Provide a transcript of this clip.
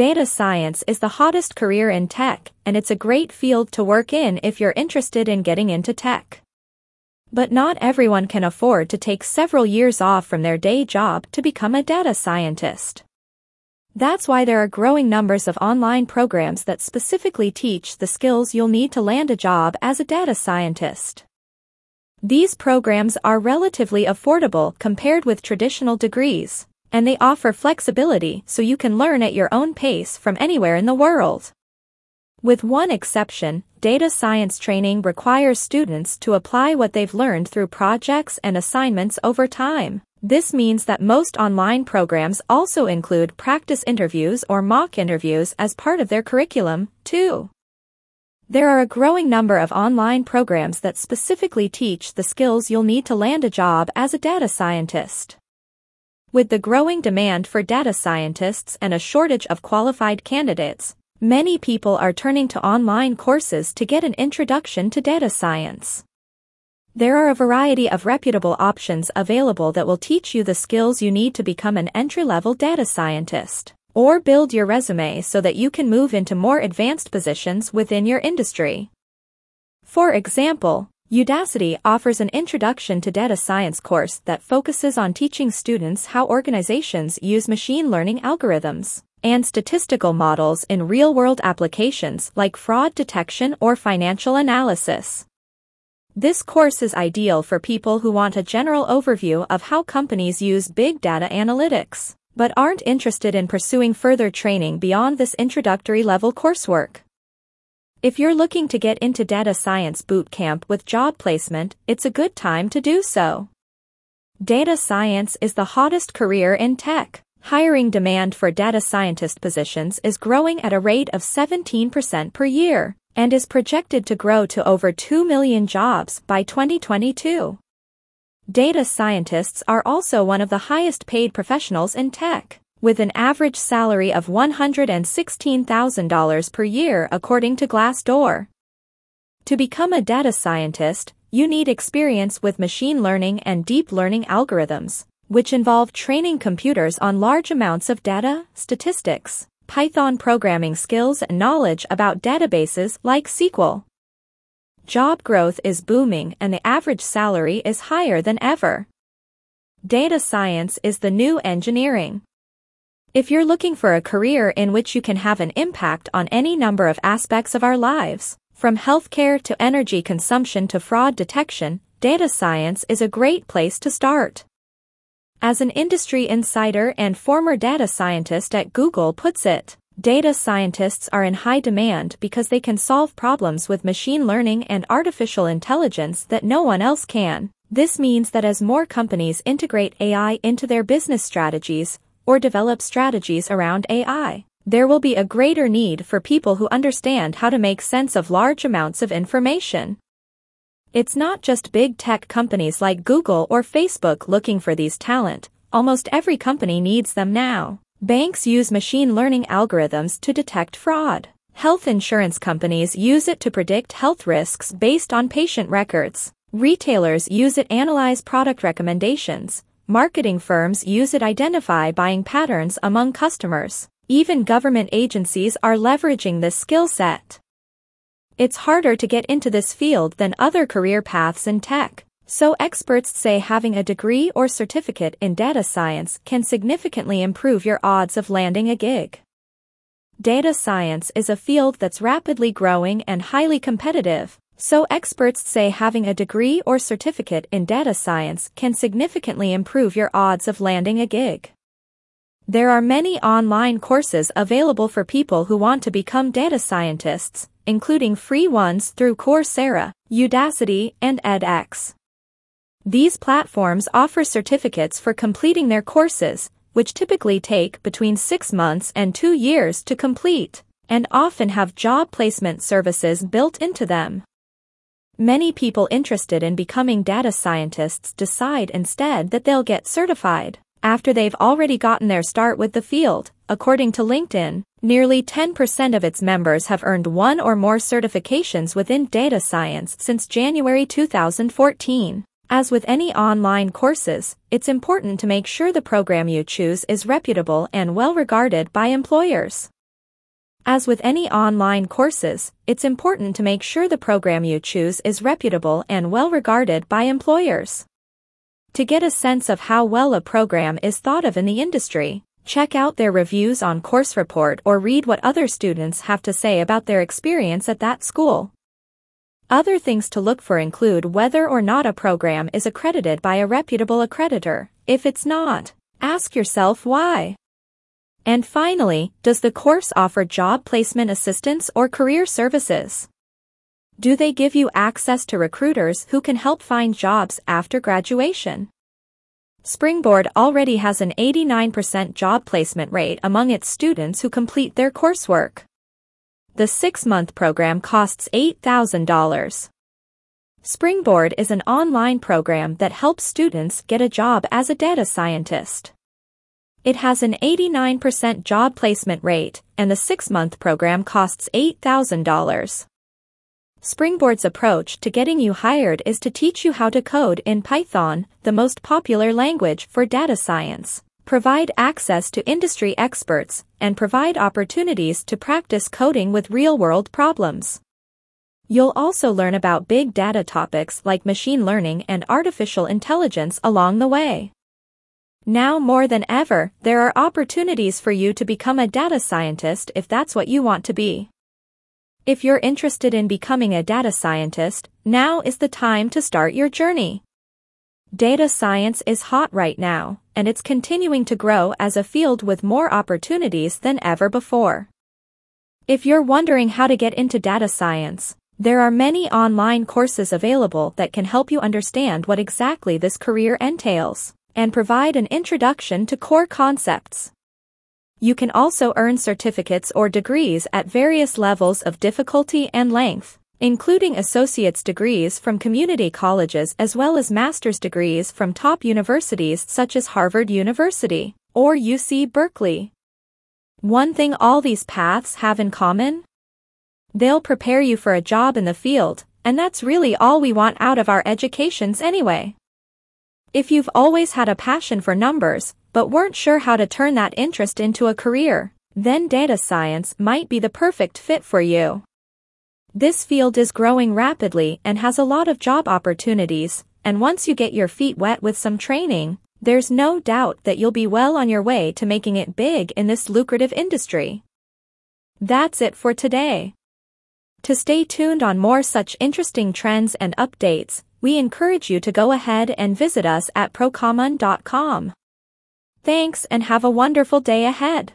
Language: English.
Data science is the hottest career in tech, and it's a great field to work in if you're interested in getting into tech. But not everyone can afford to take several years off from their day job to become a data scientist. That's why there are growing numbers of online programs that specifically teach the skills you'll need to land a job as a data scientist. These programs are relatively affordable compared with traditional degrees and they offer flexibility so you can learn at your own pace from anywhere in the world. With one exception, data science training requires students to apply what they've learned through projects and assignments over time. This means that most online programs also include practice interviews or mock interviews as part of their curriculum, too. There are a growing number of online programs that specifically teach the skills you'll need to land a job as a data scientist. With the growing demand for data scientists and a shortage of qualified candidates, many people are turning to online courses to get an introduction to data science. There are a variety of reputable options available that will teach you the skills you need to become an entry-level data scientist, or build your resume so that you can move into more advanced positions within your industry. For example, Udacity offers an Introduction to Data Science course that focuses on teaching students how organizations use machine learning algorithms and statistical models in real-world applications like fraud detection or financial analysis. This course is ideal for people who want a general overview of how companies use big data analytics, but aren't interested in pursuing further training beyond this introductory level coursework. If you're looking to get into data science bootcamp with job placement, it's a good time to do so. Data science is the hottest career in tech. Hiring demand for data scientist positions is growing at a rate of 17% per year and is projected to grow to over 2 million jobs by 2022. Data scientists are also one of the highest paid professionals in tech with an average salary of $116,000 per year according to Glassdoor. To become a data scientist, you need experience with machine learning and deep learning algorithms, which involve training computers on large amounts of data, statistics, Python programming skills and knowledge about databases like SQL. Job growth is booming and the average salary is higher than ever. Data science is the new engineering. If you're looking for a career in which you can have an impact on any number of aspects of our lives, from healthcare to energy consumption to fraud detection, data science is a great place to start. As an industry insider and former data scientist at Google puts it, data scientists are in high demand because they can solve problems with machine learning and artificial intelligence that no one else can. This means that as more companies integrate AI into their business strategies, or develop strategies around AI. There will be a greater need for people who understand how to make sense of large amounts of information. It's not just big tech companies like Google or Facebook looking for these talent, almost every company needs them now. Banks use machine learning algorithms to detect fraud. Health insurance companies use it to predict health risks based on patient records. Retailers use it analyze product recommendations. Marketing firms use it identify buying patterns among customers. Even government agencies are leveraging this skill set. It's harder to get into this field than other career paths in tech, so experts say having a degree or certificate in data science can significantly improve your odds of landing a gig. Data science is a field that's rapidly growing and highly competitive, so experts say having a degree or certificate in data science can significantly improve your odds of landing a gig. There are many online courses available for people who want to become data scientists, including free ones through Coursera, Udacity, and edX. These platforms offer certificates for completing their courses, which typically take between six months and two years to complete, and often have job placement services built into them. Many people interested in becoming data scientists decide instead that they'll get certified after they've already gotten their start with the field. According to LinkedIn, nearly 10% of its members have earned one or more certifications within data science since January 2014. As with any online courses, it's important to make sure the program you choose is reputable and well regarded by employers. As with any online courses, it's important to make sure the program you choose is reputable and well regarded by employers. To get a sense of how well a program is thought of in the industry, check out their reviews on Course Report or read what other students have to say about their experience at that school. Other things to look for include whether or not a program is accredited by a reputable accreditor. If it's not, ask yourself why. And finally, does the course offer job placement assistance or career services? Do they give you access to recruiters who can help find jobs after graduation? Springboard already has an 89% job placement rate among its students who complete their coursework. The six-month program costs $8,000. Springboard is an online program that helps students get a job as a data scientist. It has an 89% job placement rate, and the six-month program costs $8,000. Springboard's approach to getting you hired is to teach you how to code in Python, the most popular language for data science, provide access to industry experts, and provide opportunities to practice coding with real-world problems. You'll also learn about big data topics like machine learning and artificial intelligence along the way. Now more than ever, there are opportunities for you to become a data scientist if that's what you want to be. If you're interested in becoming a data scientist, now is the time to start your journey. Data science is hot right now, and it's continuing to grow as a field with more opportunities than ever before. If you're wondering how to get into data science, there are many online courses available that can help you understand what exactly this career entails and provide an introduction to core concepts. You can also earn certificates or degrees at various levels of difficulty and length, including associate's degrees from community colleges as well as master's degrees from top universities such as Harvard University or UC Berkeley. One thing all these paths have in common? They'll prepare you for a job in the field, and that's really all we want out of our educations anyway. If you've always had a passion for numbers, but weren't sure how to turn that interest into a career, then data science might be the perfect fit for you. This field is growing rapidly and has a lot of job opportunities, and once you get your feet wet with some training, there's no doubt that you'll be well on your way to making it big in this lucrative industry. That's it for today. To stay tuned on more such interesting trends and updates, we encourage you to go ahead and visit us at procommon.com. Thanks and have a wonderful day ahead.